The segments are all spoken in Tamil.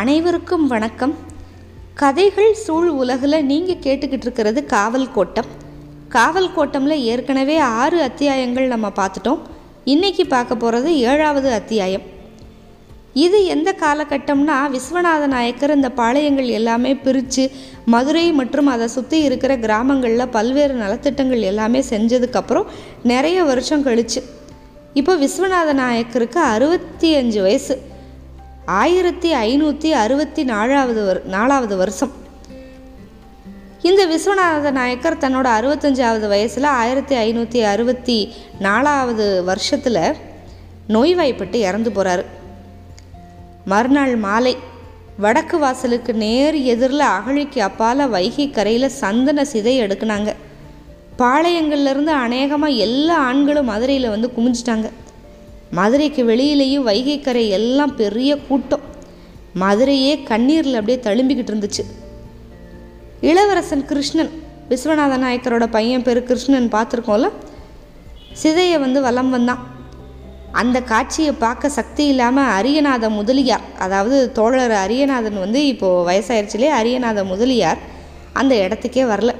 அனைவருக்கும் வணக்கம். கதைகள் சூழ் உலகில் நீங்கள் கேட்டுக்கிட்டு இருக்கிறது காவல் கோட்டம் காவல் கோட்டமில் ஏற்கனவே ஆறு அத்தியாயங்கள் நம்ம பார்த்துட்டோம். இன்றைக்கி பார்க்க போகிறது ஏழாவது அத்தியாயம். இது எந்த காலகட்டம்னா விஸ்வநாத நாயக்கர் இந்த பாளையங்கள் எல்லாமே பிரித்து மதுரை மற்றும் அதை சுற்றி இருக்கிற கிராமங்களில் பல்வேறு நலத்திட்டங்கள் எல்லாமே செஞ்சதுக்கப்புறம் நிறைய வருஷம் கழிச்சு. இப்போ விஸ்வநாத நாயக்கருக்கு அறுபத்தி அஞ்சு வயசு. ஆயிரத்தி ஐநூற்றி அறுபத்தி நாலாவது வர் நாலாவது வருஷம். இந்த விஸ்வநாத நாயக்கர் தன்னோட அறுபத்தஞ்சாவது வயசில் ஆயிரத்தி ஐநூற்றி அறுபத்தி நாலாவது வருஷத்தில் நோய்வாய்ப்பட்டு இறந்து போகிறாரு மறுநாள் மாலை வடக்கு வாசலுக்கு நேர் எதிரில் அகழிக்கு அப்பால் வைகை கரையில் சந்தன சிதை எடுக்குனாங்க. பாளையங்கள்லேருந்து அநேகமாக எல்லா ஆண்களும் மதுரையில் வந்து குமிஞ்சிட்டாங்க. மதுரைக்கு வெளியிலேயும் வைகைக்கரை எல்லாம் பெரிய கூட்டம். மதுரையே கண்ணீரில் அப்படியே தழும்பிக்கிட்டு இருந்துச்சு. இளவரசன் கிருஷ்ணன் விஸ்வநாத நாயக்கரோட பையன் பேர் கிருஷ்ணன் பார்த்துருக்கோம்ல? சிதையை வந்து வலம் வந்தான். அந்த காட்சியை பார்க்க சக்தி இல்லாமல் அரியநாத முதலியார் அதாவது தோழர் அரியநாதன் வந்து இப்போது வயசாயிருச்சுலே அரியநாத முதலியார் அந்த இடத்துக்கே வரல.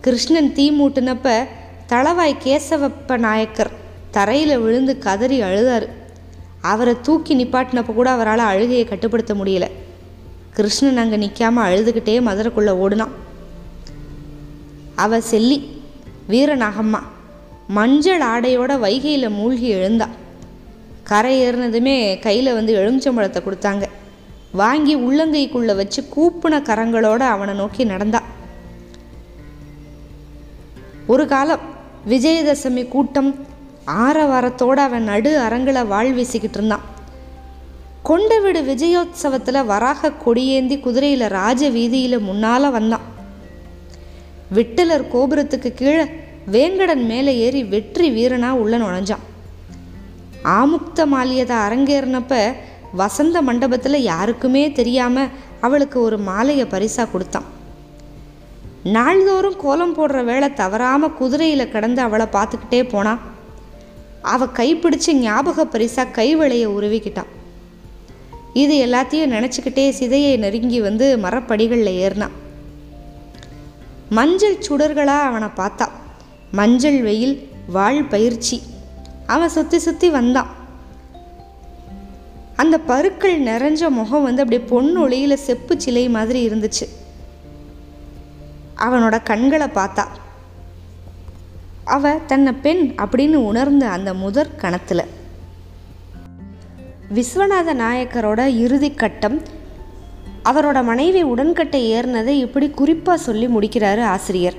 கிருஷ்ணன் தீ மூட்டினப்ப தளவாய் கேசவப்ப நாயக்கர் தரையில் விழுந்து கதறி அழுதார். அவரை தூக்கி நிப்பாட்டினப்போ கூட அவரால் அழுகையை கட்டுப்படுத்த முடியல. கிருஷ்ணன் அங்கே நிற்காமல் அழுதுகிட்டே மதுரைக்குள்ளே ஓடினான். அவ செல்லி வீரநாகம்மா மஞ்சள் ஆடையோட வைகையில் மூழ்கி எழுந்தா. கரை ஏறினதுமே கையில் வந்து எலுமிச்சம்பழத்தை கொடுத்தாங்க. வாங்கி உள்ளங்கைக்குள்ளே வச்சு கூப்பின கரங்களோட அவனை நோக்கி நடந்தா. ஒரு காலம் விஜயதசமி கூட்டம் ஆரவாரத்தோடு அவன் நடு அரங்கில் வாழ் வீசிக்கிட்டு இருந்தான். கொண்டு வீடு விஜயோத்சவத்தில் வராக கொடியேந்தி குதிரையில் ராஜ வீதியில் முன்னால் வந்தான். விட்டலர் கோபுரத்துக்கு கீழே வேங்கடன் மேலே ஏறி வெற்றி வீரனா உள்ள நுழைஞ்சான். ஆமுக்த மாலியதை அரங்கேறினப்ப வசந்த மண்டபத்தில் யாருக்குமே தெரியாமல் அவளுக்கு ஒரு மாலையை பரிசாக கொடுத்தான். நாள்தோறும் கோலம் போடுற வேலை தவறாமல் குதிரையில் கிடந்து அவளை பார்த்துக்கிட்டே போனான். அவ கைப்பிடிச்சு ஞாபக பரிசா கைவளைய உருவிக்கிட்டான் இது எல்லாத்தையும் நினச்சிக்கிட்டே சிதையை நெருங்கி வந்து மரப்படிகளில் ஏறினான் மஞ்சள் சுடர்களாக அவனை பார்த்தான் மஞ்சள் வெயில் வாழ் பயிற்சி. அவன் சுற்றி சுற்றி வந்தான். அந்த பருக்கள் நிறைஞ்ச முகம் வந்து அப்படியே பொன்னொளியில் செப்பு சிலை மாதிரி இருந்துச்சு. அவனோட கண்களை பார்த்தா. அவ தன்னை பெண் அப்படின்னு உணர்ந்த அந்த முதற் கணத்தில். விஸ்வநாத நாயக்கரோட இறுதி கட்டம் அவரோட மனைவி உடன்கட்டை ஏறினதை இப்படி குறிப்பாக சொல்லி முடிக்கிறாரு ஆசிரியர்.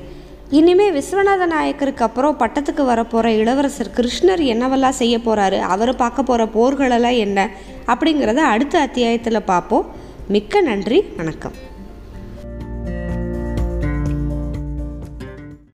இனிமே விஸ்வநாத நாயக்கருக்கு அப்புறம் பட்டத்துக்கு வரப்போகிற இளவரசர் கிருஷ்ணர் என்னவெல்லாம் செய்ய போகிறாரு அவர் பார்க்க போகிற போர்களெல்லாம் என்ன அப்படிங்கிறத அடுத்த அத்தியாயத்தில் பார்ப்போம். மிக்க நன்றி வணக்கம்.